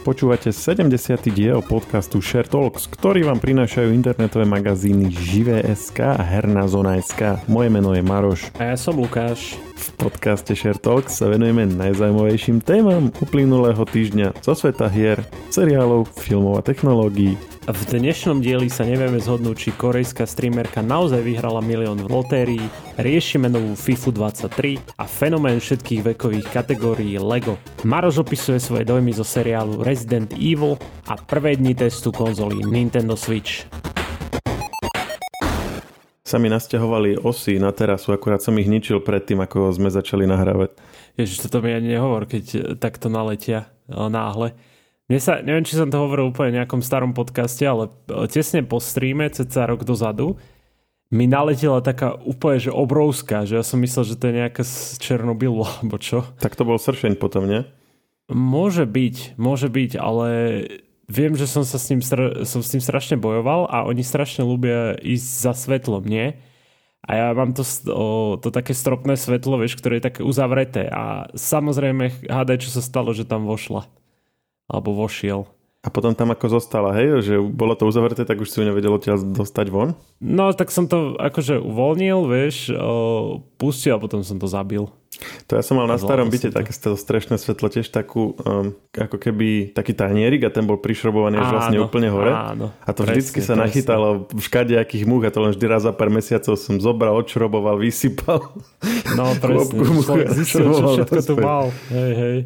Počúvate 70. diel podcastu Share Talks, ktorý vám prinášajú internetové magazíny Živé.sk a Herná zona.sk. Moje meno je Maroš. A ja som Lukáš. V podcaste Share Talks sa venujeme najzaujímavejším témam uplynulého týždňa zo sveta hier, seriálov, filmov a technológií. V dnešnom dieli sa nevieme zhodnúť, či korejská streamerka naozaj vyhrala milión v lotérii, riešime novú FIFU 23 a fenomén všetkých vekových kategórií LEGO. Maroš opisuje svoje dojmy zo seriálu Resident Evil a prvé dni testu konzolí Nintendo Switch sa mi nasťahovali osy na terasu, akurát som ich ničil predtým, ako sme začali nahrávať. Ježiš, toto mi ani nehovor, keď takto naletia náhle. Mne sa, neviem, či som to hovoril úplne v nejakom starom podcaste, ale tesne po streame, ceca rok dozadu, mi naletela taká úplne, že obrovská, že ja som myslel, že to je nejaká z Černobylu, alebo čo. Tak to bol sršeň potom, nie? Môže byť, môže byť, ale viem, že som sa s ním, som s tým strašne bojoval a oni strašne ľúbia ísť za svetlom, nie? A ja mám to, o, to také stropné svetlo, vieš, ktoré je také uzavreté a samozrejme hádaj, čo sa stalo, že tam vošla. Alebo vošiel. A potom tam ako zostala, hej? Že bolo to uzavreté, tak už si ju nevedelo ťa dostať von? No, tak som to akože uvoľnil, vieš, o, pustil a potom som to zabil. To ja som mal na starom byte také strešné svetlo, tiež takú, um, ako keby taký tanierik a ten bol prišrobovaný až vlastne úplne hore. Áno, a to presne, vždycky sa presne. nachytalo v škadejakých múch a to len vždy raz za pár mesiacov som zobral, odšroboval, vysypal. No presne, zistil, čo všetko tu mal. Hej, hej.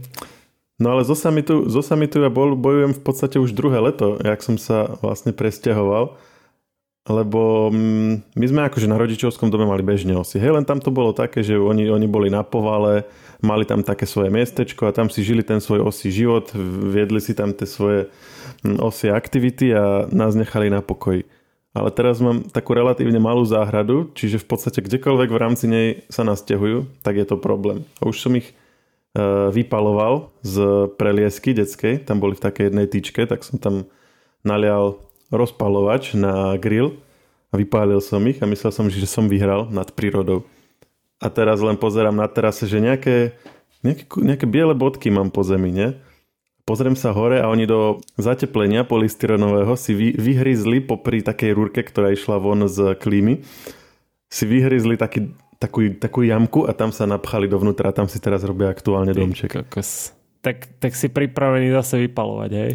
No ale zo samitu, zo samitu ja bol, bojujem v podstate už druhé leto, jak som sa vlastne presťahoval lebo mm, my sme akože na rodičovskom dome mali bežne osy. Hej, len tam to bolo také, že oni, oni boli na povale, mali tam také svoje miestečko a tam si žili ten svoj osý život, viedli si tam tie svoje mm, osy aktivity a nás nechali na pokoji. Ale teraz mám takú relatívne malú záhradu, čiže v podstate kdekoľvek v rámci nej sa nasťahujú, tak je to problém. A už som ich vypaloval z preliesky detskej, tam boli v takej jednej tyčke, tak som tam nalial rozpalovač na grill a vypálil som ich a myslel som, že som vyhral nad prírodou. A teraz len pozerám na terase, že nejaké, nejaké, nejaké biele bodky mám po zemi, nie? Pozriem sa hore a oni do zateplenia polystyrenového si vy, vyhryzli popri takej rúrke, ktorá išla von z klímy, si vyhryzli taký, takú, takú jamku a tam sa napchali dovnútra a tam si teraz robia aktuálne domček. Tak, tak si pripravený zase vypalovať, hej?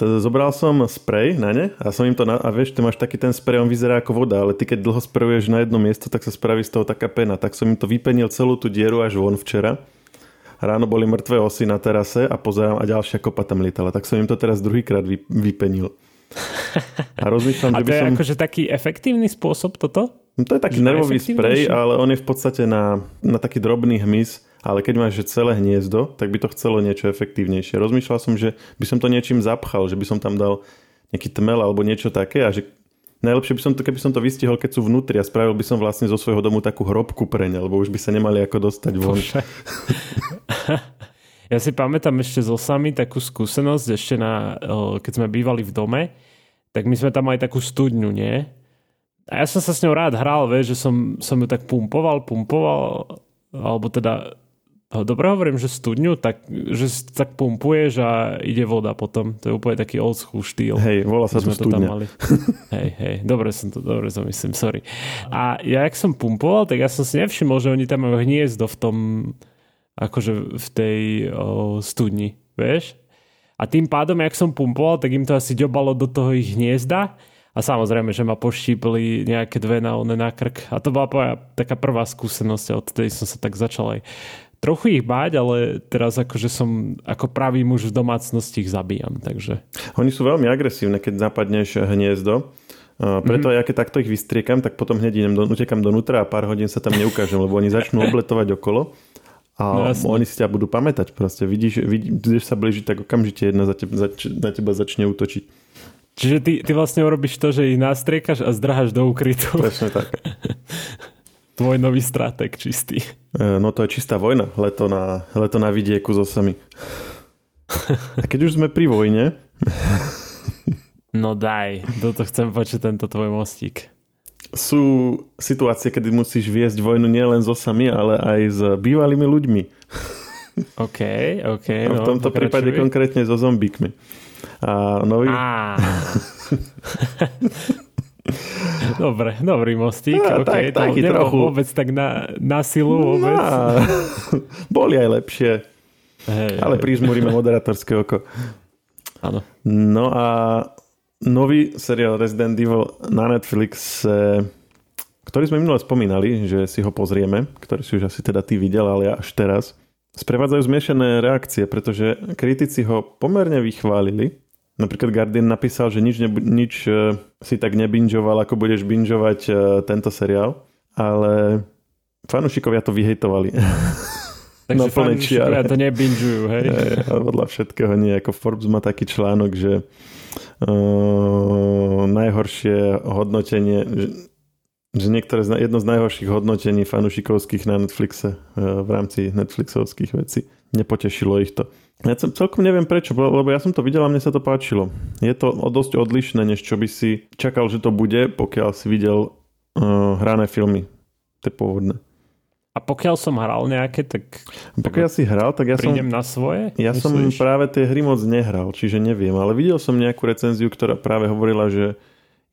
zobral som sprej na ne a som im to, na, a vieš, ty máš taký ten sprej, on vyzerá ako voda, ale ty keď dlho sprejuješ na jedno miesto, tak sa spraví z toho taká pena. Tak som im to vypenil celú tú dieru až von včera. Ráno boli mŕtve osy na terase a pozerám a ďalšia kopa tam lietala. Tak som im to teraz druhýkrát vy, vypenil. A rozmýšľam, a to že by je som... akože taký efektívny spôsob toto? No to je taký nervový sprej, ale on je v podstate na, na taký drobný hmyz ale keď máš že celé hniezdo, tak by to chcelo niečo efektívnejšie. Rozmýšľal som, že by som to niečím zapchal, že by som tam dal nejaký tmel alebo niečo také a že najlepšie by som to, keby som to vystihol, keď sú vnútri a spravil by som vlastne zo svojho domu takú hrobku pre ne, lebo už by sa nemali ako dostať von. ja si pamätám ešte zo sami takú skúsenosť ešte na, keď sme bývali v dome, tak my sme tam mali takú studňu, nie? A ja som sa s ňou rád hral, vieš, že som, som ju tak pumpoval, pumpoval, alebo teda dobre hovorím, že studňu, tak, že tak pumpuješ a ide voda potom. To je úplne taký old school štýl. Hej, volá sa to studňa. Tam mali. hej, hej, dobre som to, dobre som myslím, sorry. A ja, jak som pumpoval, tak ja som si nevšimol, že oni tam majú hniezdo v tom, akože v tej o, studni, vieš? A tým pádom, jak som pumpoval, tak im to asi ďobalo do toho ich hniezda a samozrejme, že ma poštípli nejaké dve na, na krk. A to bola taká prvá skúsenosť a odtedy som sa tak začal aj trochu ich báť, ale teraz akože som ako pravý muž v domácnosti ich zabíjam. Takže. Oni sú veľmi agresívne, keď napadneš hniezdo. preto mm-hmm. ja keď takto ich vystriekam, tak potom hneď idem do, utekam donútra a pár hodín sa tam neukážem, lebo oni začnú obletovať okolo a no, oni si ťa budú pamätať proste. Vidíš, vidíš sa blížiť, tak okamžite jedna za teba, zač, na teba začne útočiť. Čiže ty, ty vlastne urobíš to, že ich nastriekaš a zdrháš do ukrytu. Presne tak. Tvoj nový stratek čistý. E, no to je čistá vojna. Leto na, leto na vidieku so sami. A keď už sme pri vojne... No daj, toto chcem počuť tento tvoj mostík. Sú situácie, kedy musíš viesť vojnu nielen so sami, ale aj s bývalými ľuďmi. OK, OK. No, v tomto pokračuj. prípade konkrétne so zombíkmi. A nový... Dobre, dobrý mostík. No, okay, tak, taký trochu. vôbec tak na, na silu vôbec. No, boli aj lepšie. Hey, ale prížmuríme moderátorské oko. Áno. No a nový seriál Resident Evil na Netflix, ktorý sme minule spomínali, že si ho pozrieme, ktorý si už asi teda ty videl, ale ja až teraz. Sprevádzajú zmiešané reakcie, pretože kritici ho pomerne vychválili Napríklad Guardian napísal, že nič, nebu- nič uh, si tak nebinžoval, ako budeš binžovať uh, tento seriál, ale fanúšikovia to vyhejtovali. Takže fanúšikovia to nebinžujú, hej? hej podľa všetkého nie. Ako Forbes má taký článok, že uh, najhoršie hodnotenie, že, niektoré, jedno z najhorších hodnotení fanúšikovských na Netflixe uh, v rámci Netflixovských vecí. Nepotešilo ich to. Ja celkom neviem prečo, lebo ja som to videl a mne sa to páčilo. Je to dosť odlišné, než čo by si čakal, že to bude, pokiaľ si videl uh, hrané filmy. Tie pôvodné. A pokiaľ som hral nejaké, tak... Pokiaľ si hral, tak ja som... na svoje? Ja myslíš? som práve tie hry moc nehral, čiže neviem. Ale videl som nejakú recenziu, ktorá práve hovorila, že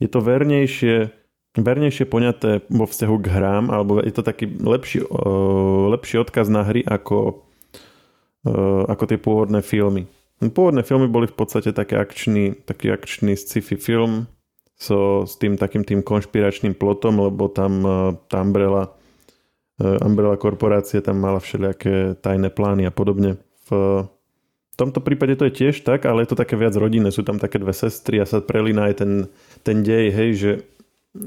je to vernejšie, vernejšie poňaté vo vzťahu k hrám, alebo je to taký lepší, lepší odkaz na hry ako ako tie pôvodné filmy. Pôvodné filmy boli v podstate také akčný, taký akčný sci-fi film so, s tým takým tým konšpiračným plotom, lebo tam uh, tá Umbrella, uh, Umbrella korporácia tam mala všelijaké tajné plány a podobne. V tomto prípade to je tiež tak, ale je to také viac rodinné. Sú tam také dve sestry a sa prelína aj ten, ten dej, hej, že,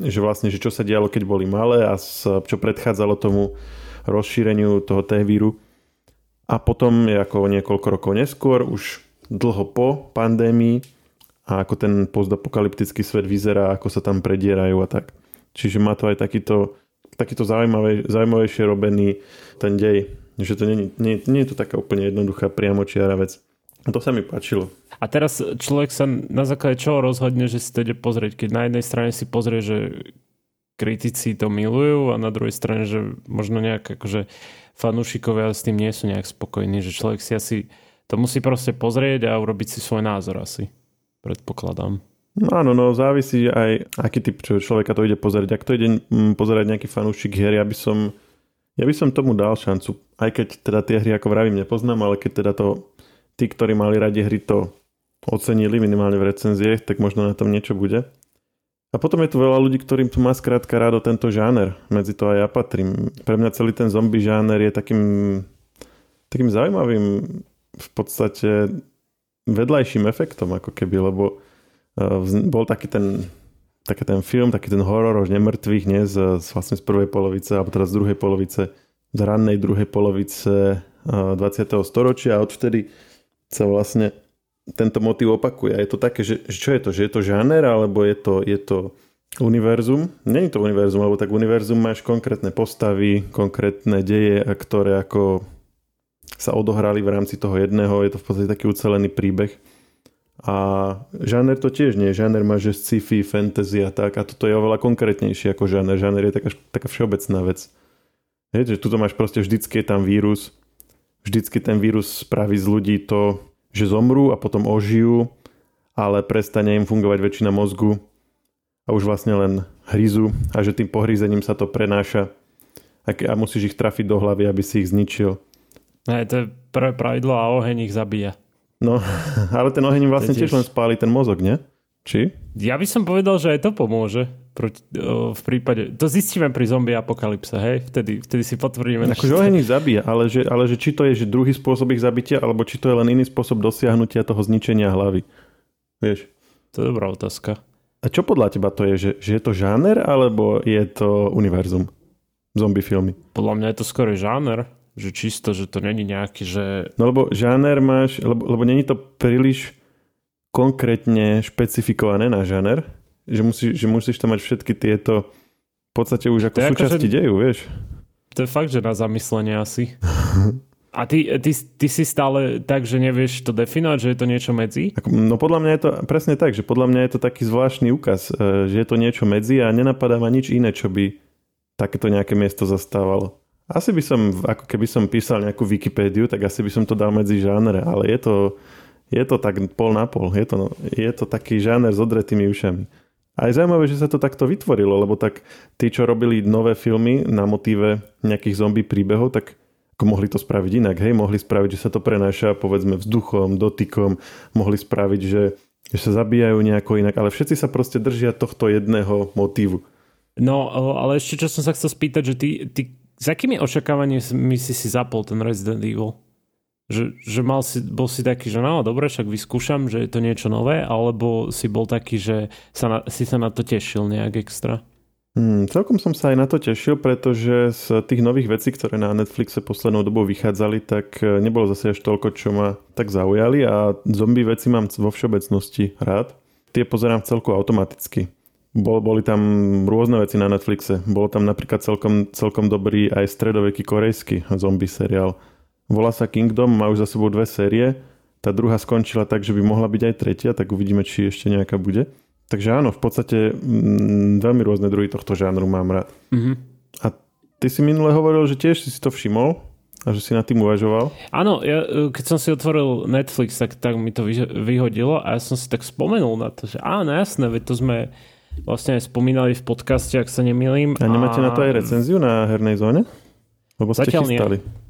že vlastne, že čo sa dialo, keď boli malé a čo predchádzalo tomu rozšíreniu toho T-víru a potom ako niekoľko rokov neskôr, už dlho po pandémii a ako ten postapokalyptický svet vyzerá, ako sa tam predierajú a tak. Čiže má to aj takýto, takýto zaujímavé, zaujímavejšie robený ten dej. Že to nie, nie, nie je to taká úplne jednoduchá priamočiara vec. To sa mi páčilo. A teraz človek sa na základe čoho rozhodne, že si to ide pozrieť? Keď na jednej strane si pozrie, že kritici to milujú a na druhej strane, že možno nejak akože fanúšikovia s tým nie sú nejak spokojní, že človek si asi to musí proste pozrieť a urobiť si svoj názor asi. Predpokladám. No áno, no závisí aj, aký typ človeka to ide pozrieť. Ak to ide mm, pozerať nejaký fanúšik hier, ja by som ja by som tomu dal šancu. Aj keď teda tie hry, ako vravím, nepoznám, ale keď teda to tí, ktorí mali radi hry, to ocenili minimálne v recenziách, tak možno na tom niečo bude. A potom je tu veľa ľudí, ktorým tu má skrátka rádo tento žáner. Medzi to aj ja patrím. Pre mňa celý ten zombie žáner je takým, takým zaujímavým v podstate vedľajším efektom, ako keby, lebo e, bol taký ten, taký ten film, taký ten horor už nemrtvých, nie, z, z, vlastne z prvej polovice, alebo teraz z druhej polovice, z rannej druhej polovice 20. E, storočia a odvtedy sa vlastne tento motív opakuje. je to také, že čo je to? Že je to žáner, alebo je to, je to univerzum? Není to univerzum, lebo tak univerzum máš konkrétne postavy, konkrétne deje, ktoré ako sa odohrali v rámci toho jedného. Je to v podstate taký ucelený príbeh. A žáner to tiež nie. Žáner má, že sci-fi, fantasy a tak. A toto je oveľa konkrétnejšie ako žáner. Žáner je taká, taká všeobecná vec. Je, že tuto máš proste vždycky je tam vírus. Vždycky ten vírus spraví z ľudí to, že zomrú a potom ožijú, ale prestane im fungovať väčšina mozgu a už vlastne len hryzu a že tým pohryzením sa to prenáša a musíš ich trafiť do hlavy, aby si ich zničil. Ne, to je prvé pravidlo a oheň ich zabíja. No, ale ten oheň vlastne tiež len spáli ten mozog, nie? Či? Ja by som povedal, že aj to pomôže. Proti, o, v prípade, to zistíme pri zombie apokalypse, hej? Vtedy, vtedy si potvrdíme. Akože oheň ich zabíja, ale že, ale že či to je že druhý spôsob ich zabitia, alebo či to je len iný spôsob dosiahnutia toho zničenia hlavy. Vieš? To je dobrá otázka. A čo podľa teba to je? Že, že je to žáner, alebo je to univerzum? Zombie filmy. Podľa mňa je to skôr žáner že čisto, že to není nejaký, že... No lebo žáner máš, lebo, lebo není to príliš konkrétne špecifikované na žáner, že, musí, že musíš tam mať všetky tieto v podstate už ako to súčasti že... dejú, vieš. To je fakt, že na zamyslenie asi. A ty, ty, ty si stále tak, že nevieš to definovať, že je to niečo medzi? No podľa mňa je to presne tak, že podľa mňa je to taký zvláštny úkaz, e, že je to niečo medzi a nenapadá ma nič iné, čo by takéto nejaké miesto zastávalo. Asi by som, ako keby som písal nejakú Wikipédiu, tak asi by som to dal medzi žánre, ale je to, je to tak pol na pol. Je to, je to taký žáner s odretými ušami. A je zaujímavé, že sa to takto vytvorilo, lebo tak tí, čo robili nové filmy na motíve nejakých zombie príbehov, tak mohli to spraviť inak. Hej, mohli spraviť, že sa to prenáša povedzme vzduchom, dotykom, mohli spraviť, že, že sa zabíjajú nejako inak, ale všetci sa proste držia tohto jedného motívu. No, ale ešte čo som sa chcel spýtať, že ty, ty s akými očakávaniami si si zapol ten Resident Evil? Že, že mal si, bol si taký, že no dobre, však vyskúšam, že je to niečo nové, alebo si bol taký, že sa na, si sa na to tešil nejak extra? Hmm, celkom som sa aj na to tešil, pretože z tých nových vecí, ktoré na Netflixe poslednou dobou vychádzali, tak e, nebolo zase až toľko, čo ma tak zaujali a zombie veci mám vo všeobecnosti rád. Tie pozerám celku automaticky. Bol, boli tam rôzne veci na Netflixe. Bolo tam napríklad celkom, celkom dobrý aj stredoveký korejský zombie seriál. Volá sa Kingdom, má už za sebou dve série. Tá druhá skončila tak, že by mohla byť aj tretia, tak uvidíme, či ešte nejaká bude. Takže áno, v podstate m, mm, veľmi rôzne druhy tohto žánru mám rád. Mm-hmm. A ty si minule hovoril, že tiež si si to všimol a že si nad tým uvažoval. Áno, ja, keď som si otvoril Netflix, tak, tak mi to vyhodilo a ja som si tak spomenul na to, že áno, jasné, veď to sme vlastne aj spomínali v podcaste, ak sa nemýlim. A nemáte a... na to aj recenziu na hernej zóne? Lebo ste Zatiaľ chystali. Nie.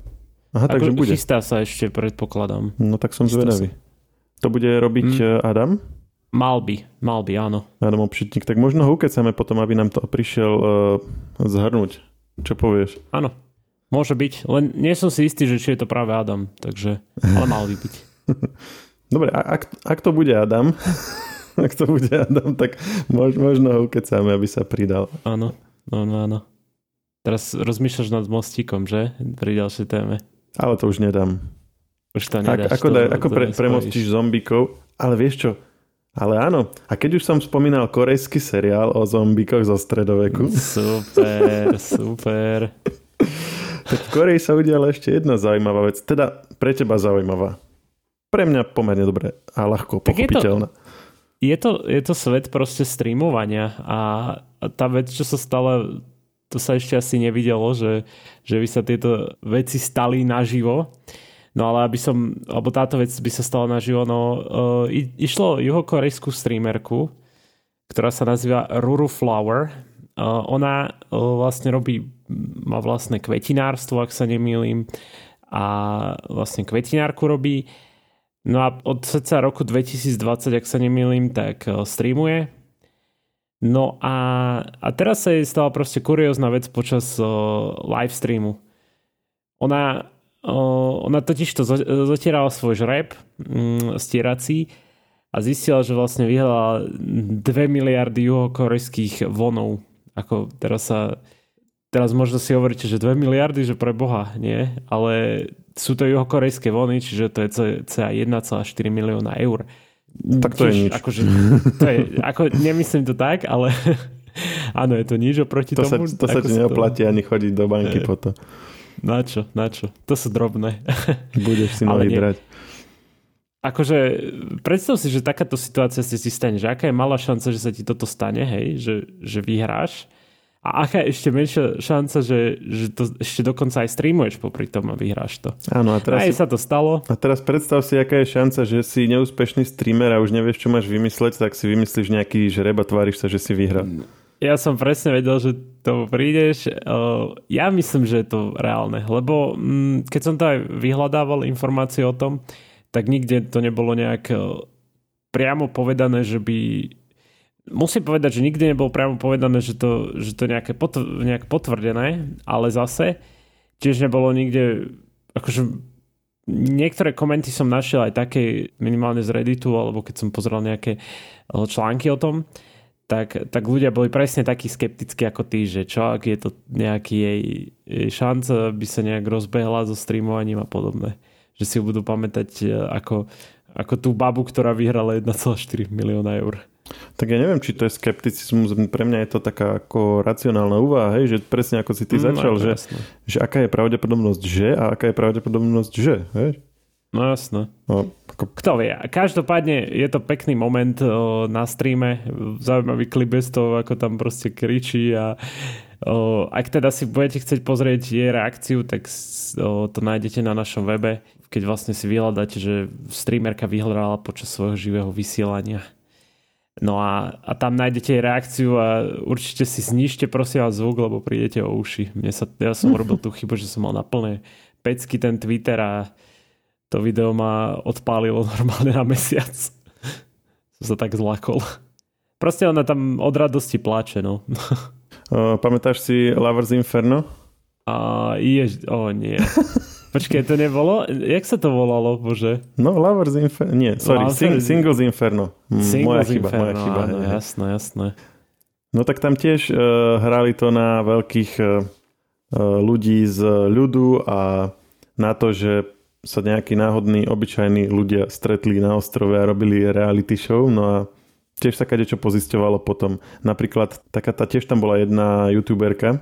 Aha, Ako takže bude. Chystá sa ešte, predpokladám. No tak som chystá zvedavý. Sa. To bude robiť hmm. Adam? Mal by, mal by, áno. Adam Obšitník. Tak možno ho ukecame potom, aby nám to prišiel uh, zhrnúť. Čo povieš? Áno, môže byť. Len nie som si istý, že či je to práve Adam. Takže, ale mal by byť. Dobre, ak, ak to bude Adam, ak to bude Adam, tak možno ho ukecáme, aby sa pridal. Áno, áno, áno. Teraz rozmýšľaš nad mostíkom, že? Pri ďalšej téme. Ale to už nedám. Už to nedáš. Ak, ako, to, daj, ako pre, premostíš zombíkov, ale vieš čo? Ale áno, a keď už som spomínal korejský seriál o zombíkoch zo stredoveku. Super, super. tak v Koreji sa udiala ešte jedna zaujímavá vec. Teda pre teba zaujímavá. Pre mňa pomerne dobre a ľahko pochopiteľná. Je to, je to, je to svet proste streamovania a tá vec, čo sa stala, to sa ešte asi nevidelo, že, že by sa tieto veci stali naživo. No ale aby som, alebo táto vec by sa stala naživo, no uh, išlo juhokorejskú streamerku, ktorá sa nazýva Ruru Flower. Uh, ona uh, vlastne robí, má vlastné kvetinárstvo, ak sa nemýlim, a vlastne kvetinárku robí No a od srdca roku 2020, ak sa nemýlim, tak streamuje. No a, a teraz sa jej stala proste kuriózna vec počas uh, live streamu. Ona, uh, ona totiž to zotierala svoj žreb um, stierací a zistila, že vlastne vyhrala 2 miliardy juhokorejských vonov. Ako teraz sa teraz možno si hovoríte, že 2 miliardy, že pre Boha, nie? Ale sú to juhokorejské vlny, čiže to je cca 1,4 milióna eur. Tak to Tiež, je nič. Akože, to je, ako, nemyslím to tak, ale áno, je to nič oproti to tomu. Sa, to sa ti neoplatí to... ani chodiť do banky e, po to. Na čo, na čo? To sú drobné. Budeš si mali brať. Akože predstav si, že takáto situácia si si stane, že aká je malá šanca, že sa ti toto stane, hej, že, že vyhráš a aká je ešte menšia šanca, že, že to ešte dokonca aj streamuješ popri tom a vyhráš to. Áno, a teraz aj si, sa to stalo. A teraz predstav si, aká je šanca, že si neúspešný streamer a už nevieš, čo máš vymysleť, tak si vymyslíš nejaký žreb a tváriš sa, že si vyhral. Ja som presne vedel, že to prídeš. Ja myslím, že je to reálne, lebo mm, keď som to aj vyhľadával informácie o tom, tak nikde to nebolo nejak priamo povedané, že by musím povedať, že nikdy nebolo priamo povedané, že to, že to nejaké potv- nejak potvrdené, ale zase tiež nebolo nikde, akože niektoré komenty som našiel aj také minimálne z Redditu, alebo keď som pozeral nejaké eh, články o tom, tak, tak ľudia boli presne takí skeptickí ako ty, že čo, ak je to nejaký jej, jej šanc, by sa nejak rozbehla so streamovaním a podobné. Že si ju budú pamätať eh, ako, ako tú babu, ktorá vyhrala 1,4 milióna eur. Tak ja neviem, či to je skepticizmus. Pre mňa je to taká ako racionálna úvaha, hej, že presne ako si ty mm, začal, že, že aká je pravdepodobnosť, že a aká je pravdepodobnosť, že. Hej? No jasno. No, ako... Kto vie. Každopádne je to pekný moment o, na streame. Zaujímavý klip bez toho, ako tam proste kričí a O, ak teda si budete chcieť pozrieť jej reakciu, tak o, to nájdete na našom webe, keď vlastne si vyhľadáte, že streamerka vyhľadala počas svojho živého vysielania. No a, a tam nájdete reakciu a určite si znižte prosím vás zvuk, lebo prídete o uši. Mne sa, ja som robil tú chybu, že som mal na plné pecky ten Twitter a to video ma odpálilo normálne na mesiac. som sa tak zlakol. Proste ona tam od radosti pláče, no. Uh, pamätáš si Lovers Inferno? A jež... O, nie. Počkej, to nebolo? Jak sa to volalo, bože? No, Lovers Inferno. Nie, sorry, Lovers... Sing- Singles Inferno. Singles moja chyba, Inferno, moja chyba. Áno, jasné, jasné. No tak tam tiež uh, hrali to na veľkých uh, ľudí z ľudu a na to, že sa nejakí náhodní, obyčajní ľudia stretli na ostrove a robili reality show. No a tiež sa kadečo pozisťovalo potom. Napríklad taká tá tiež tam bola jedna youtuberka,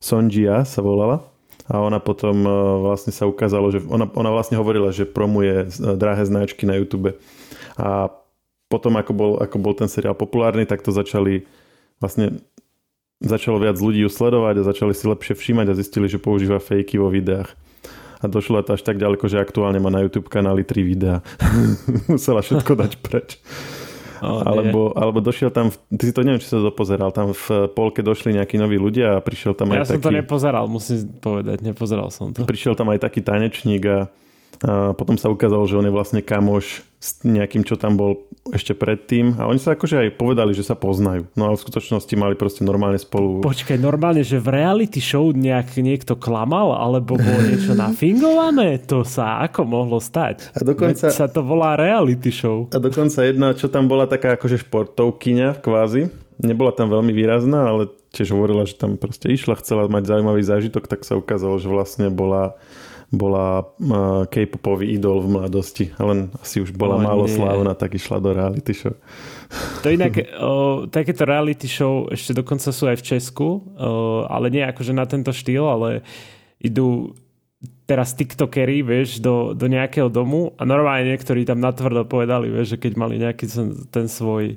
Sonjia sa volala a ona potom e, vlastne sa ukázalo, že ona, ona vlastne hovorila, že promuje e, drahé značky na YouTube a potom ako bol, ako bol ten seriál populárny, tak to začali vlastne začalo viac ľudí ju sledovať a začali si lepšie všímať a zistili, že používa fejky vo videách. A došlo to až tak ďaleko, že aktuálne má na YouTube kanály 3 videá. Musela všetko dať preč. Oh, alebo, alebo došiel tam, ty si to neviem, či sa to dopozeral, tam v polke došli nejakí noví ľudia a prišiel tam ja aj taký... Ja som to nepozeral, musím povedať, nepozeral som to. Prišiel tam aj taký tanečník a a potom sa ukázalo, že on je vlastne kamoš s nejakým, čo tam bol ešte predtým. A oni sa akože aj povedali, že sa poznajú. No ale v skutočnosti mali proste normálne spolu... Počkaj, normálne, že v reality show nejak niekto klamal, alebo bolo niečo nafingované? To sa ako mohlo stať? A dokonca... Veď sa to volá reality show. A dokonca jedna, čo tam bola taká akože športovkyňa kvázi, nebola tam veľmi výrazná, ale tiež hovorila, že tam proste išla, chcela mať zaujímavý zážitok, tak sa ukázalo, že vlastne bola bola uh, K-popový idol v mladosti, len asi už bola oh, málo nie. slávna, tak išla do reality show. To inak, o, takéto reality show ešte dokonca sú aj v Česku, o, ale nie akože na tento štýl, ale idú teraz tiktokery, vieš, do, do nejakého domu a normálne niektorí tam natvrdo povedali, vieš, že keď mali nejaký ten, ten svoj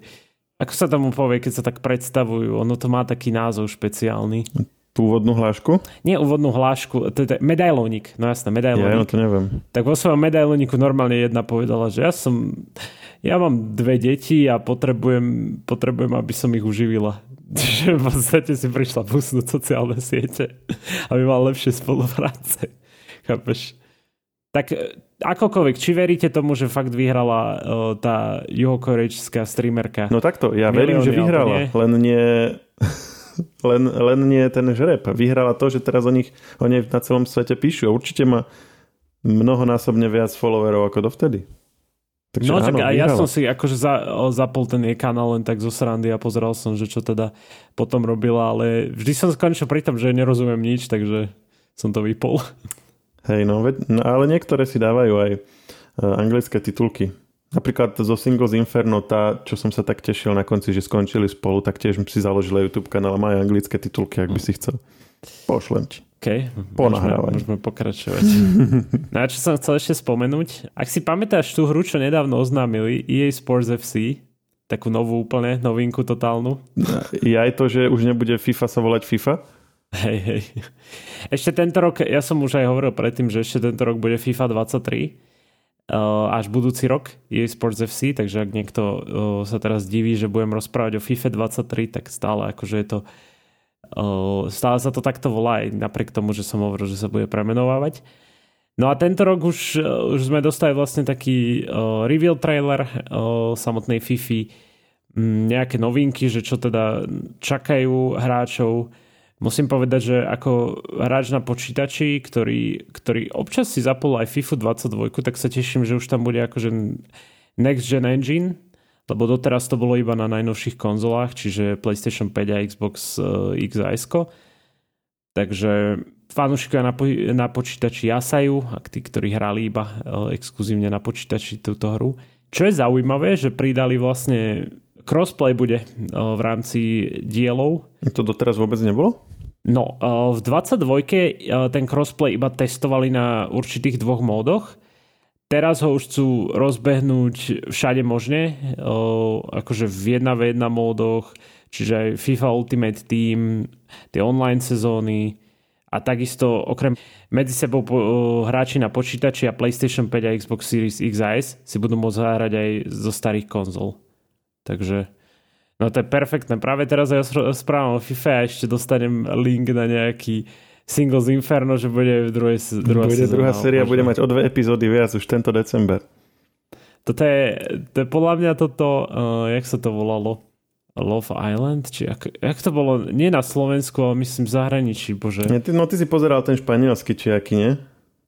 ako sa tomu povie, keď sa tak predstavujú, ono to má taký názov špeciálny. Tú úvodnú hlášku? Nie úvodnú hlášku, to je medailónik, no jasné, medailónik. Ja, no to neviem. Tak vo svojom medailóniku normálne jedna povedala, že ja som, ja mám dve deti a potrebujem, potrebujem aby som ich uživila. Že v podstate si prišla pusnúť sociálne siete, aby mal lepšie spolupráce. Chápeš? Tak e, akokoľvek, či veríte tomu, že fakt vyhrala uh, tá juhokorejská streamerka? No takto, ja verím, že vyhrala, len nie len, len nie ten žreb. Vyhrala to, že teraz o nich o nej na celom svete píšu. A určite má mnohonásobne viac followerov ako dovtedy. Takže no tak a ja som si akože za, zapol ten jej kanál len tak zo srandy a pozeral som, že čo teda potom robila, ale vždy som skončil pri tom, že nerozumiem nič, takže som to vypol. Hej, no, no ale niektoré si dávajú aj uh, anglické titulky. Napríklad zo Singles Inferno, tá, čo som sa tak tešil na konci, že skončili spolu, tak tiež si založila YouTube kanál a má aj anglické titulky, ak by si chcel. Pošlem ti. OK, Ponahrávať. Môžeme, môžeme pokračovať. no a čo som chcel ešte spomenúť, ak si pamätáš tú hru, čo nedávno oznámili, EA Sports FC, takú novú úplne, novinku totálnu. Je aj to, že už nebude FIFA sa volať FIFA? Hej, hej. Ešte tento rok, ja som už aj hovoril predtým, že ešte tento rok bude FIFA 23 Uh, až budúci rok je Sports FC, takže ak niekto uh, sa teraz diví, že budem rozprávať o FIFA 23, tak stále akože je to uh, stále sa to takto volá aj napriek tomu, že som hovoril, že sa bude premenovávať. No a tento rok už, už sme dostali vlastne taký reveal trailer samotnej FIFA, um, nejaké novinky, že čo teda čakajú hráčov, Musím povedať, že ako hráč na počítači, ktorý, ktorý občas si zapol aj FIFA 22, tak sa teším, že už tam bude akože next gen engine, lebo doteraz to bolo iba na najnovších konzolách, čiže PlayStation 5 a Xbox uh, X a S. Takže fanúšikovia na, po, na počítači jasajú, ak tí, ktorí hrali iba uh, exkluzívne na počítači túto hru. Čo je zaujímavé, že pridali vlastne crossplay bude uh, v rámci dielov. To doteraz vôbec nebolo? No, v 22 ten crossplay iba testovali na určitých dvoch módoch. Teraz ho už chcú rozbehnúť všade možne, akože v 1v1 módoch, čiže aj FIFA Ultimate Team, tie online sezóny a takisto okrem medzi sebou hráči na počítači a PlayStation 5 a Xbox Series X a S si budú môcť zahrať aj zo starých konzol. Takže no to je perfektné. Práve teraz ja správam o FIFA a ešte dostanem link na nejaký Singles Inferno, že bude v druhej, druhá Bude druhá séria, bude mať o dve epizódy viac už tento december. Toto je, to je podľa mňa toto, uh, jak sa to volalo? Love Island? Či ak, jak to bolo? Nie na Slovensku, ale myslím v zahraničí, bože. Nie, ty, no ty si pozeral ten španielský, či aký, nie?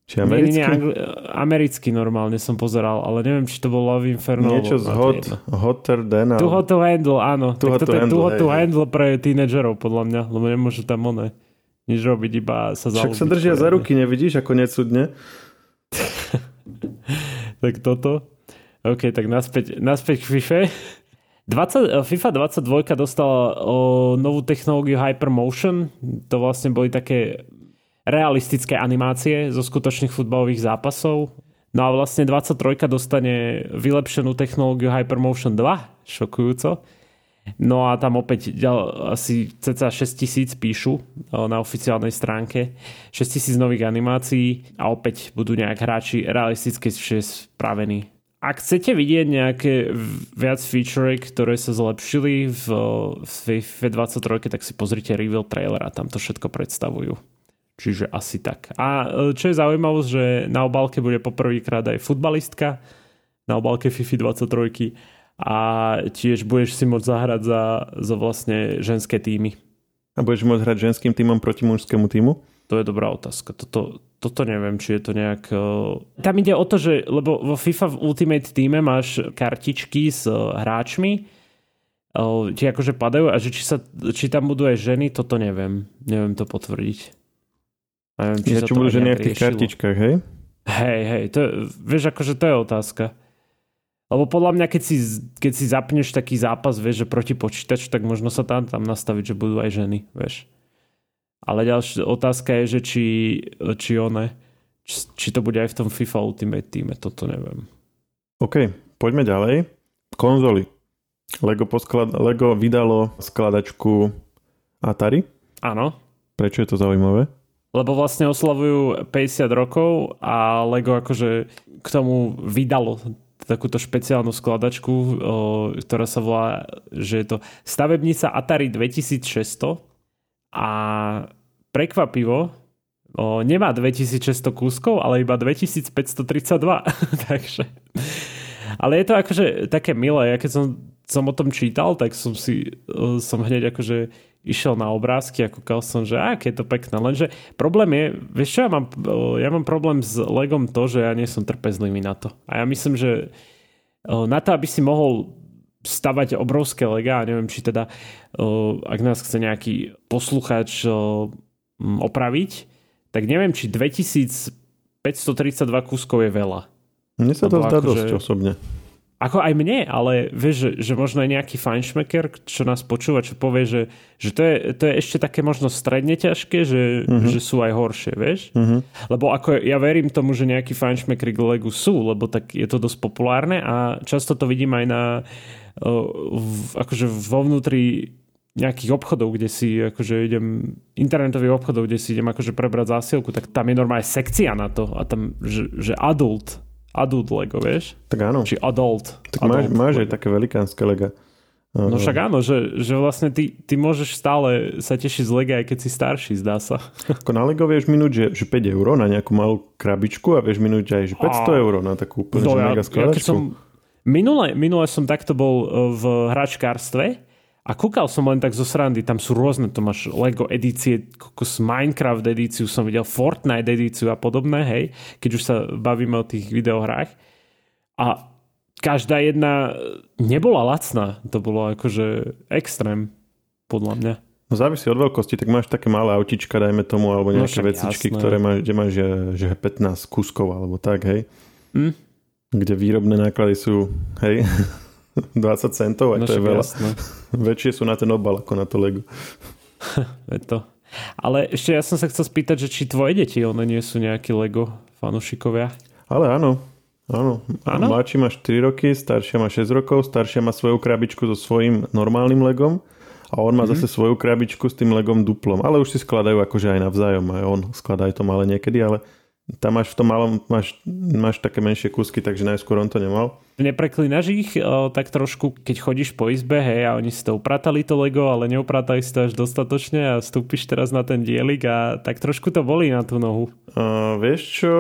Či americký? Nie, nie, angli- americký normálne som pozeral, ale neviem, či to bol Love Inferno. Niečo z hot, Hotter Than. Too Hot to Handle, áno. Too tak toto je Too Hot to Handle pre tínedžerov, podľa mňa, lebo nemôžu tam one nič robiť, iba sa zalúbiť. Však sa držia za ruky, nevidíš, ako necudne? tak toto. OK, tak naspäť, naspäť k FIFA. 20, FIFA 22 dostala o, novú technológiu Hypermotion. To vlastne boli také realistické animácie zo skutočných futbalových zápasov. No a vlastne 23 dostane vylepšenú technológiu Hypermotion 2, šokujúco. No a tam opäť asi cca 6 tisíc píšu na oficiálnej stránke. 6 tisíc nových animácií a opäť budú nejak hráči realisticky spravení. Ak chcete vidieť nejaké viac feature, ktoré sa zlepšili v, v 23, tak si pozrite reveal trailer a tam to všetko predstavujú. Čiže asi tak. A e, čo je zaujímavé, že na obálke bude poprvýkrát aj futbalistka na obálke FIFA 23 a tiež budeš si môcť zahrať za, za vlastne ženské týmy. A budeš môcť hrať ženským týmom proti mužskému týmu? To je dobrá otázka. Toto, toto neviem, či je to nejak... Tam ide o to, že lebo vo FIFA v Ultimate týme máš kartičky s hráčmi, ti akože padajú a že či, sa, či tam budú aj ženy, toto neviem. Neviem to potvrdiť. Neviem, či ja, čo budú ženy v tých kartičkách, hej? Hej, hej, to, vieš, akože to je otázka. Lebo podľa mňa, keď si, keď si zapneš taký zápas, vieš, že proti počítaču, tak možno sa tam, tam nastaviť, že budú aj ženy, vieš. Ale ďalšia otázka je, že či, či one, či, či to bude aj v tom FIFA Ultimate týme, toto neviem. OK, poďme ďalej. Konzoly. Lego, posklad, Lego vydalo skladačku Atari. Áno. Prečo je to zaujímavé? Lebo vlastne oslavujú 50 rokov a Lego akože k tomu vydalo takúto špeciálnu skladačku, ktorá sa volá, že je to stavebnica Atari 2600 a prekvapivo o, nemá 2600 kúskov, ale iba 2532. Takže... Ale je to akože také milé. Ja keď som, som o tom čítal, tak som si som hneď akože išiel na obrázky a kúkal som, že aké je to pekné. Lenže problém je, vieš čo, ja mám, ja mám problém s Legom to, že ja nie som trpezlivý na to. A ja myslím, že na to, aby si mohol stavať obrovské lega, neviem, či teda, ak nás chce nejaký posluchač opraviť, tak neviem, či 2532 kúskov je veľa. Mne sa to zdá dosť že... osobne. Ako aj mne, ale vieš, že, že možno aj nejaký fajnšmeker, čo nás počúva, čo povie, že, že to, je, to je ešte také možno stredne ťažké, že, uh-huh. že sú aj horšie, vieš? Uh-huh. Lebo ako ja verím tomu, že nejaký fajnšmekery k Legu sú, lebo tak je to dosť populárne a často to vidím aj na v, akože vo vnútri nejakých obchodov, kde si akože idem, internetových obchodov, kde si idem akože prebrať zásielku, tak tam je normálne sekcia na to a tam, že, že adult adult Lego, vieš? Tak áno. Či adult. Tak adult máš, máš aj také velikánske Lego. No však áno, že, že vlastne ty, ty môžeš stále sa tešiť z Lega, aj keď si starší, zdá sa. Ako na Lego vieš minúť, že, že 5 eur na nejakú malú krabičku a vieš minúť aj že 500 a... eur na takú úplne no, ja, mega skladačku. Ja som, minule, minule som takto bol e, v hračkárstve a kúkal som len tak zo srandy, tam sú rôzne, to máš Lego edície, kokos Minecraft edíciu som videl, Fortnite edíciu a podobné, hej, keď už sa bavíme o tých videohrách. A každá jedna nebola lacná, to bolo akože extrém, podľa mňa. No závisí od veľkosti, tak máš také malé autička, dajme tomu, alebo no nejaké no, vecičky, jasné. ktoré máš, kde máš že, že 15 kuskov, alebo tak, hej. Mm. Kde výrobné náklady sú, hej, 20 centov, aj no, to je veľa. Jasné. Väčšie sú na ten obal ako na to Lego. to. Ale ešte ja som sa chcel spýtať, že či tvoje deti, one nie sú nejakí Lego fanušikovia? Ale áno. Áno. áno? Mladší má 4 roky, staršia má 6 rokov, staršia má svoju krabičku so svojím normálnym Legom A on má mm-hmm. zase svoju krabičku s tým legom duplom, ale už si skladajú akože aj navzájom, aj on skladá aj to malé niekedy, ale tam máš v tom malom, máš, máš také menšie kúsky, takže najskôr on to nemal. Nepreklínaš ich o, tak trošku, keď chodíš po izbe, hej, a oni si to upratali to Lego, ale neupratali si to až dostatočne a vstúpiš teraz na ten dielik a tak trošku to bolí na tú nohu. Uh, vieš čo,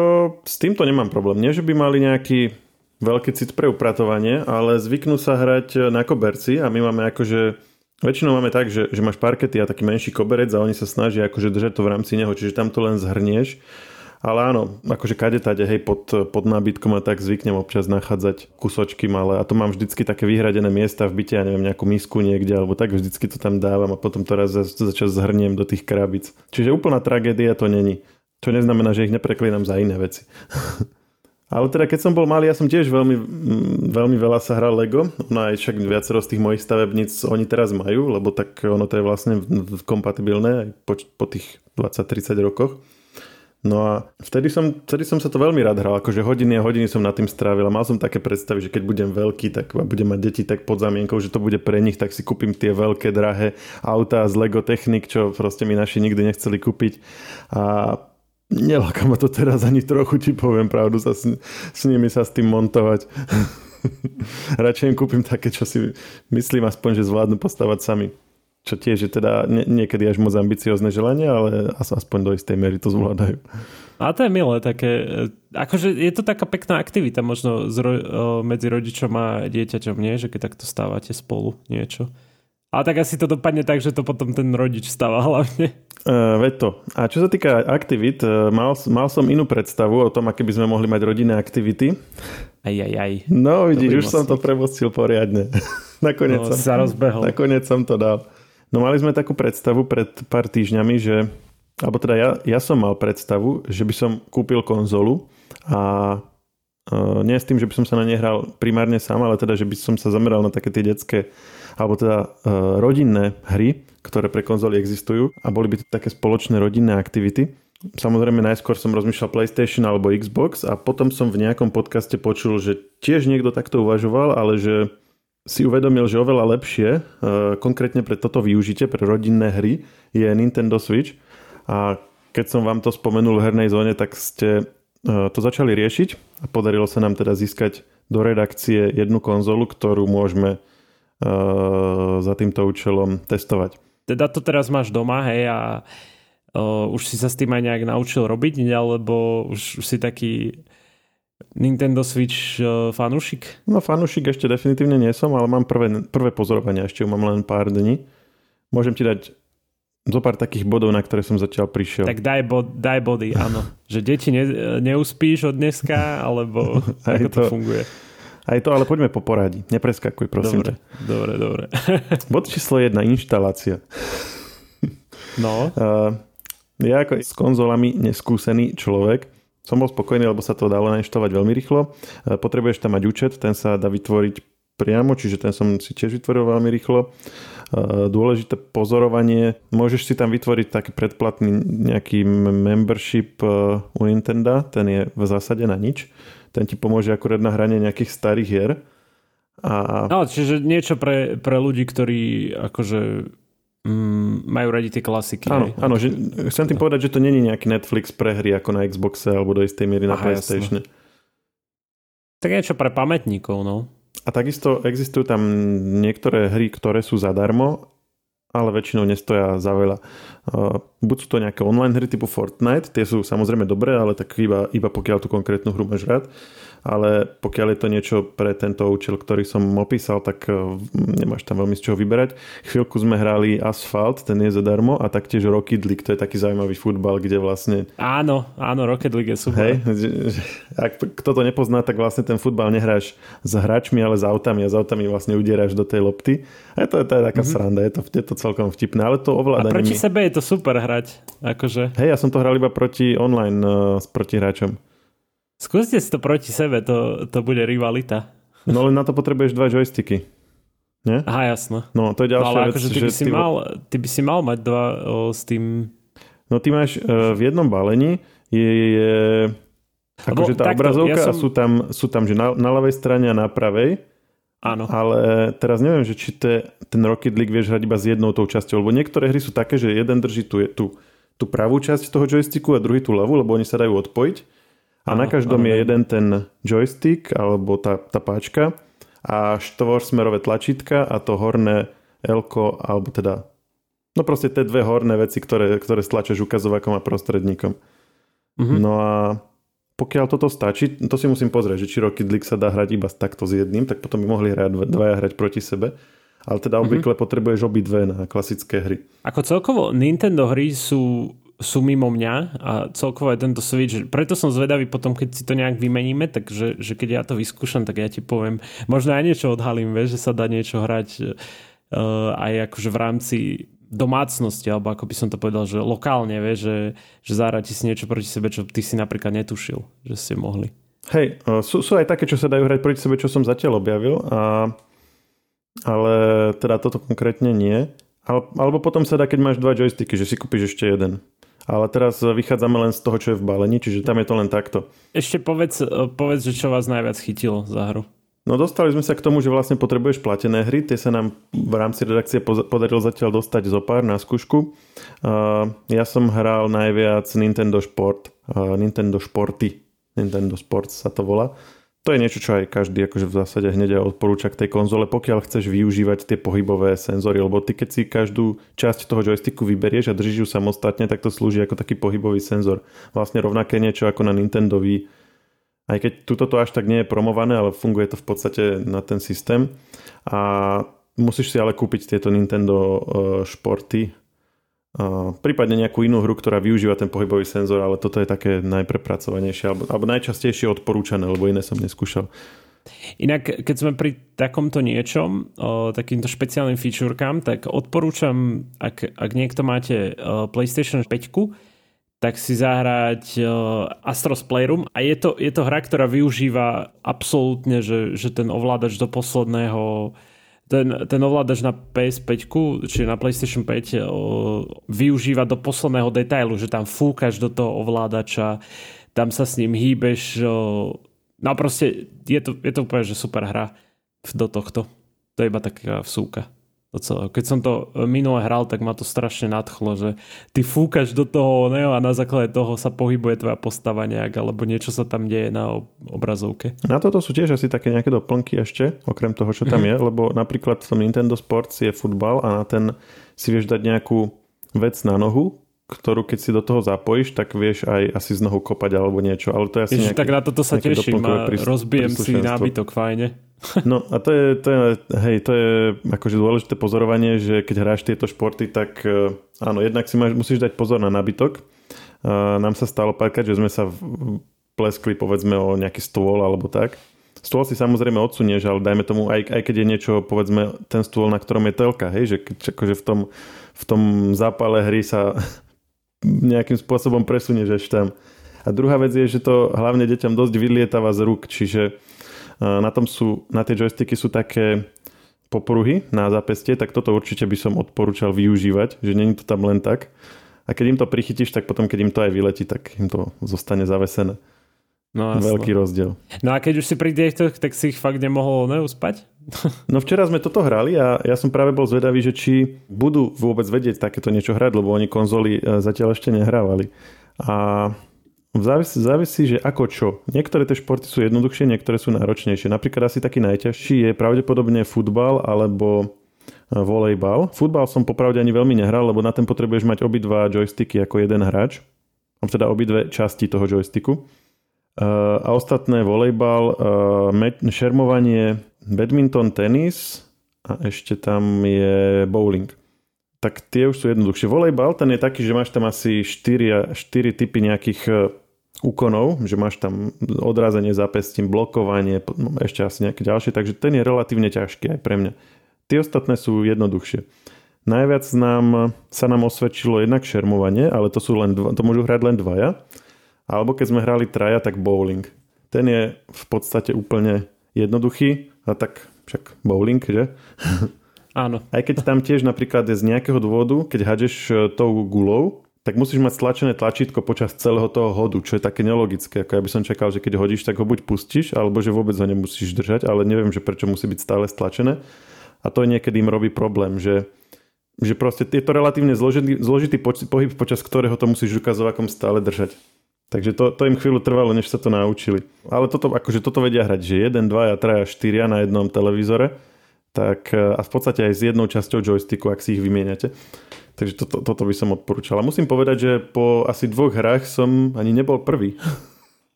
s týmto nemám problém. Nie, že by mali nejaký veľký cit pre upratovanie, ale zvyknú sa hrať na koberci a my máme akože Väčšinou máme tak, že, že máš parkety a taký menší koberec a oni sa snažia akože držať to v rámci neho, čiže tam to len zhrnieš ale áno, akože kade tade, hej, pod, pod nábytkom a tak zvyknem občas nachádzať kusočky malé a to mám vždycky také vyhradené miesta v byte, ja neviem, nejakú misku niekde alebo tak, vždycky to tam dávam a potom to raz za, za čas zhrniem do tých krabic. Čiže úplná tragédia to není. Čo neznamená, že ich nepreklinám za iné veci. Ale teda keď som bol malý, ja som tiež veľmi, veľmi veľa sa hral Lego. No aj však viacero z tých mojich stavebníc oni teraz majú, lebo tak ono to je vlastne kompatibilné aj po, po tých 20-30 rokoch. No a vtedy som, vtedy som sa to veľmi rád hral, akože hodiny a hodiny som nad tým strávil a mal som také predstavy, že keď budem veľký tak budem mať deti tak pod zamienkou, že to bude pre nich, tak si kúpim tie veľké, drahé autá z Lego Technik, čo proste mi naši nikdy nechceli kúpiť. A neláka ma to teraz ani trochu, ti poviem pravdu, sa s, s nimi sa s tým montovať. Radšej im kúpim také, čo si myslím aspoň, že zvládnu postavať sami čo tiež je teda niekedy až moc ambiciozne želanie, ale aspoň do istej miery to zvládajú. A to je milé, také, akože je to taká pekná aktivita možno zro, medzi rodičom a dieťaťom, nie? Že keď takto stávate spolu niečo. Ale tak asi to dopadne tak, že to potom ten rodič stáva hlavne. Uh, veď to. A čo sa týka aktivít, uh, mal, mal som inú predstavu o tom, aké by sme mohli mať rodinné aktivity. Aj, aj, aj. No vidíš, už som to premostil poriadne. nakoniec, no, som, sa rozbehol. nakoniec som to dal. No mali sme takú predstavu pred pár týždňami, že, alebo teda ja, ja som mal predstavu, že by som kúpil konzolu a uh, nie s tým, že by som sa na ne hral primárne sám, ale teda, že by som sa zameral na také tie detské alebo teda uh, rodinné hry, ktoré pre konzoly existujú a boli by to také spoločné rodinné aktivity. Samozrejme najskôr som rozmýšľal PlayStation alebo Xbox a potom som v nejakom podcaste počul, že tiež niekto takto uvažoval, ale že si uvedomil, že oveľa lepšie, e, konkrétne pre toto využitie, pre rodinné hry, je Nintendo Switch. A keď som vám to spomenul v hernej zóne, tak ste e, to začali riešiť a podarilo sa nám teda získať do redakcie jednu konzolu, ktorú môžeme e, za týmto účelom testovať. Teda to teraz máš doma, hej, a uh, už si sa s tým aj nejak naučil robiť, alebo už, už si taký Nintendo Switch uh, fanúšik? No fanúšik ešte definitívne nie som, ale mám prvé, prvé pozorovania, ešte mám len pár dní. Môžem ti dať zo pár takých bodov, na ktoré som zatiaľ prišiel. Tak daj, bod, daj body, áno. Že deti ne, neuspíš od dneska, alebo ako to, to funguje? Aj to, ale poďme po poradí. Nepreskakuj, prosím dobre, ťa. Dobre, dobre. Bod číslo jedna, inštalácia. No. Uh, ja ako s konzolami neskúsený človek som bol spokojný, lebo sa to dalo nainštalovať veľmi rýchlo. E, potrebuješ tam mať účet, ten sa dá vytvoriť priamo, čiže ten som si tiež vytvoril veľmi rýchlo. E, dôležité pozorovanie, môžeš si tam vytvoriť taký predplatný nejaký membership e, u Nintendo, ten je v zásade na nič. Ten ti pomôže akurát na hranie nejakých starých hier. A... No, čiže niečo pre, pre ľudí, ktorí akože mm, majú radi tie klasiky. Áno, áno že, chcem tým povedať, že to není nejaký Netflix pre hry ako na Xboxe alebo do istej miery na Aha, PlayStation. Jasne. Tak niečo pre pamätníkov, no. A takisto existujú tam niektoré hry, ktoré sú zadarmo, ale väčšinou nestoja za veľa. Buď sú to nejaké online hry typu Fortnite, tie sú samozrejme dobré, ale tak iba, iba pokiaľ tú konkrétnu hru máš rád ale pokiaľ je to niečo pre tento účel, ktorý som opísal, tak eh, nemáš tam veľmi z čoho vyberať. Chvíľku sme hrali Asphalt, ten je zadarmo a taktiež Rocket League, to je taký zaujímavý futbal, kde vlastne... Áno, áno, Rocket League je super. Hej, ak kto to nepozná, tak vlastne ten futbal nehráš s hráčmi, ale s autami a s autami vlastne udieráš do tej lopty. A to, to je taká mm-hmm. sranda, je to, je to celkom vtipné, ale to ovládanie... A proti mi... sebe je to super hrať, akože. Hej, ja som to hral iba proti online uh, s protihráčom. Skúste si to proti sebe, to, to bude rivalita. No len na to potrebuješ dva joysticky. Nie? Aha, jasno. No to je ďalšia no, ale vec. Akože ty, by si ty... Mal, ty by si mal mať dva o, s tým... No ty máš uh, v jednom balení je, je akože tá takto, obrazovka ja som... a sú tam, sú tam že na, na ľavej strane a na pravej Áno. Ale teraz neviem, že či te, ten Rocket League vieš hrať iba s jednou tou časťou, lebo niektoré hry sú také, že jeden drží tú, tú, tú pravú časť toho joysticku a druhý tú ľavú, lebo oni sa dajú odpojiť. A áno, na každom áno, je jeden ten joystick alebo tá, tá páčka a štvorsmerové tlačítka a to horné elko, alebo teda no proste tie dve horné veci, ktoré, ktoré stlačaš ukazovakom a prostredníkom. Mm-hmm. No a pokiaľ toto stačí, to si musím pozrieť, že či Rocket League sa dá hrať iba takto s jedným, tak potom by mohli hrať dvaja hrať proti sebe. Ale teda mhm. obvykle mm-hmm. potrebuješ obidve na klasické hry. Ako celkovo Nintendo hry sú, sú mimo mňa a celkovo je tento Switch. Preto som zvedavý potom, keď si to nejak vymeníme, takže že keď ja to vyskúšam, tak ja ti poviem, možno aj niečo odhalím, vieš, že sa dá niečo hrať uh, aj akože v rámci domácnosti, alebo ako by som to povedal, že lokálne, vie, že, že zahrať si niečo proti sebe, čo ty si napríklad netušil, že ste mohli. Hej, sú, sú aj také, čo sa dajú hrať proti sebe, čo som zatiaľ objavil, a, ale teda toto konkrétne nie. alebo potom sa dá, keď máš dva joysticky, že si kúpiš ešte jeden. Ale teraz vychádzame len z toho, čo je v balení, čiže tam je to len takto. Ešte povedz, povedz že čo vás najviac chytilo za hru. No dostali sme sa k tomu, že vlastne potrebuješ platené hry. Tie sa nám v rámci redakcie podarilo zatiaľ dostať zo pár na skúšku. ja som hral najviac Nintendo Sport, Nintendo Sporty. Nintendo Sports sa to volá. To je niečo, čo aj každý akože v zásade hneď odporúča k tej konzole, pokiaľ chceš využívať tie pohybové senzory, lebo ty keď si každú časť toho joysticku vyberieš a držíš ju samostatne, tak to slúži ako taký pohybový senzor. Vlastne rovnaké niečo ako na Nintendo Wii aj keď tuto to až tak nie je promované, ale funguje to v podstate na ten systém. A musíš si ale kúpiť tieto Nintendo uh, športy, uh, prípadne nejakú inú hru, ktorá využíva ten pohybový senzor, ale toto je také najprepracovanejšie alebo, alebo najčastejšie odporúčané, lebo iné som neskúšal. Inak, keď sme pri takomto niečom, takýmto špeciálnym featurekám, tak odporúčam, ak, ak niekto máte PlayStation 5, tak si zahrať uh, Astros Playroom a je to, je to hra, ktorá využíva absolútne, že, že ten ovládač do posledného ten, ten ovládač na PS5, či na PlayStation 5 uh, využíva do posledného detailu, že tam fúkaš do toho ovládača, tam sa s ním hýbeš. Uh, no proste je to, je to úplne že super hra do tohto. To je iba taká vsúka. Keď som to e, minule hral, tak ma to strašne nadchlo, že ty fúkaš do toho ne, a na základe toho sa pohybuje tvoja postava nejak, alebo niečo sa tam deje na obrazovke. Na toto sú tiež asi také nejaké doplnky ešte, okrem toho, čo tam mhm. je, lebo napríklad v tom Nintendo Sports je futbal a na ten si vieš dať nejakú vec na nohu, ktorú keď si do toho zapojíš, tak vieš aj asi z nohu kopať alebo niečo. Ale to je asi Ježiš, nejaký, tak na toto sa teším a rozbijem si nábytok fajne. No a to je, to je, hej, to je akože dôležité pozorovanie, že keď hráš tieto športy, tak e, áno, jednak si máš, musíš dať pozor na nábytok. A nám sa stalo párkrát, že sme sa pleskli povedzme o nejaký stôl alebo tak. Stôl si samozrejme odsunieš, ale dajme tomu, aj, aj keď je niečo, povedzme, ten stôl, na ktorom je telka, hej, že keď akože v tom, v tom zápale hry sa nejakým spôsobom presunieš až tam. A druhá vec je, že to hlavne deťom dosť vylietava z rúk, čiže na tom sú, na tie joysticky sú také popruhy na zápestie, tak toto určite by som odporúčal využívať, že není to tam len tak. A keď im to prichytíš, tak potom, keď im to aj vyletí, tak im to zostane zavesené. No, Veľký rozdiel. No a keď už si pri týchto, tak si ich fakt nemohol neuspať? no včera sme toto hrali a ja som práve bol zvedavý, že či budú vôbec vedieť takéto niečo hrať, lebo oni konzoly e, zatiaľ ešte nehrávali. A závisí, závisí, že ako čo. Niektoré tie športy sú jednoduchšie, niektoré sú náročnejšie. Napríklad asi taký najťažší je pravdepodobne futbal alebo e, volejbal. Futbal som popravde ani veľmi nehral, lebo na ten potrebuješ mať obidva joysticky ako jeden hráč. Teda obidve časti toho joysticku a ostatné volejbal, šermovanie, badminton, tenis a ešte tam je bowling. Tak tie už sú jednoduchšie. Volejbal, ten je taký, že máš tam asi 4, 4 typy nejakých úkonov, že máš tam odrázanie zápestím, blokovanie, ešte asi nejaké ďalšie, takže ten je relatívne ťažký aj pre mňa. Tie ostatné sú jednoduchšie. Najviac nám, sa nám osvedčilo jednak šermovanie, ale to, sú len dva, to môžu hrať len dvaja. Alebo keď sme hrali traja, tak bowling. Ten je v podstate úplne jednoduchý, a tak však bowling, že? Áno. Aj keď tam tiež napríklad je z nejakého dôvodu, keď hadeš e, tou gulou, tak musíš mať stlačené tlačítko počas celého toho hodu, čo je také nelogické. Ako ja by som čakal, že keď hodíš, tak ho buď pustíš, alebo že vôbec ho nemusíš držať, ale neviem, že prečo musí byť stále stlačené. A to niekedy im robí problém, že, že proste je to relatívne zložitý, zložitý pohyb, počas ktorého to musíš ukazovakom stále držať. Takže to, to im chvíľu trvalo, než sa to naučili. Ale toto, akože toto vedia hrať, že 1, 2, 3, 4 na jednom televízore tak a v podstate aj s jednou časťou joysticku, ak si ich vymieňate. Takže toto, toto by som odporúčal. A musím povedať, že po asi dvoch hrách som ani nebol prvý.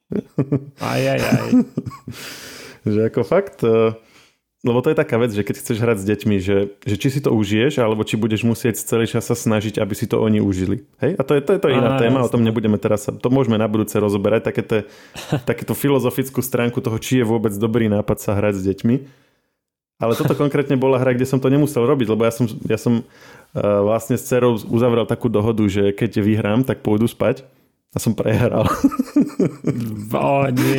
Aj, aj, aj. že ako fakt, e, lebo to je taká vec, že keď chceš hrať s deťmi, že, že či si to užiješ, alebo či budeš musieť celý čas sa snažiť, aby si to oni užili. Hej? A to je to, je to iná Á, téma, jasne. o tom nebudeme teraz, to môžeme na budúce rozoberať, takéto, takéto filozofickú stránku toho, či je vôbec dobrý nápad sa hrať s deťmi. Ale toto konkrétne bola hra, kde som to nemusel robiť, lebo ja som, ja som vlastne s cerou uzavrel takú dohodu, že keď vyhrám, tak pôjdu spať. A som prehral. O nie.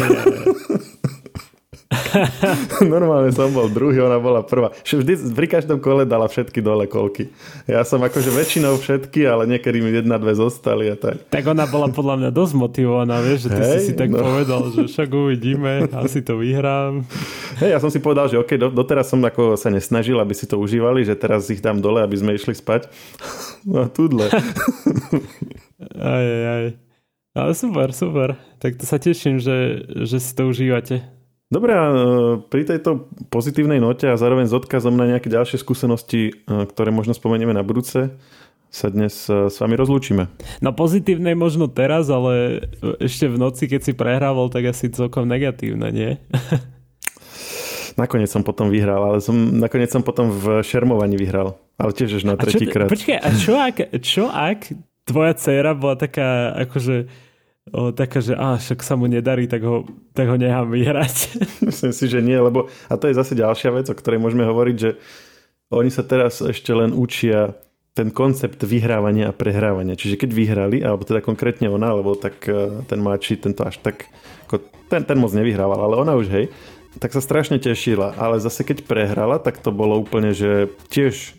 Normálne som bol druhý, ona bola prvá. Vždy, pri každom kole dala všetky dole kolky. Ja som akože väčšinou všetky, ale niekedy mi jedna, dve zostali a tak. Tak ona bola podľa mňa dosť motivovaná, vieš, že ty hey, si si tak no. povedal, že však uvidíme, asi to vyhrám. Hej, ja som si povedal, že OK, do, doteraz som ako sa nesnažil, aby si to užívali, že teraz ich dám dole, aby sme išli spať. No tudle. aj, aj, aj. Ale super, super. Tak to sa teším, že, že si to užívate. Dobre, a e, pri tejto pozitívnej note a zároveň s odkazom na nejaké ďalšie skúsenosti, e, ktoré možno spomenieme na budúce, sa dnes e, s vami rozlúčime. No pozitívnej možno teraz, ale ešte v noci, keď si prehrával, tak asi celkom negatívne, nie? Nakoniec som potom vyhral, ale som, nakoniec som potom v šermovaní vyhral. Ale tiež už na tretíkrát. Počkaj, a čo ak, čo ak tvoja dcera bola taká akože o, taká, že á, však sa mu nedarí, tak ho, tak ho nechám vyhrať. Myslím si, že nie, lebo a to je zase ďalšia vec, o ktorej môžeme hovoriť, že oni sa teraz ešte len učia ten koncept vyhrávania a prehrávania. Čiže keď vyhrali, alebo teda konkrétne ona, alebo tak e, ten mladší, tento až tak, ako ten, ten moc nevyhrával, ale ona už hej, tak sa strašne tešila. Ale zase keď prehrala, tak to bolo úplne, že tiež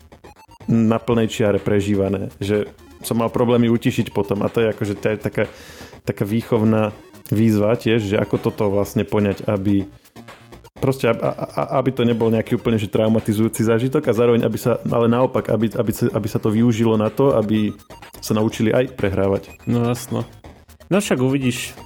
na plnej čiare prežívané. Že som mal problémy utišiť potom a to je akože taká taká výchovná výzva tiež, že ako toto vlastne poňať, aby proste, aby to nebol nejaký úplne že traumatizujúci zážitok a zároveň, aby sa, ale naopak, aby, aby, sa, aby sa to využilo na to, aby sa naučili aj prehrávať. No jasno. No však uvidíš.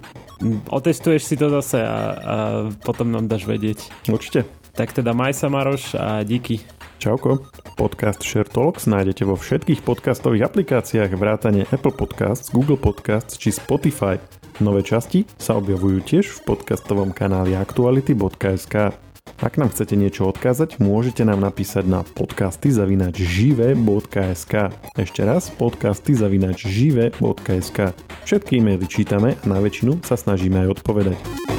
Otestuješ si to zase a, a potom nám dáš vedieť. Určite. Tak teda maj sa Maroš a díky. Čauko. Podcast Share Talks nájdete vo všetkých podcastových aplikáciách vrátane Apple Podcasts, Google Podcasts či Spotify. Nové časti sa objavujú tiež v podcastovom kanáli aktuality.sk. Ak nám chcete niečo odkázať, môžete nám napísať na podcasty zavinač žive.sk. Ešte raz podcasty zavinač žive.sk. Všetky e-maily čítame a na väčšinu sa snažíme aj odpovedať.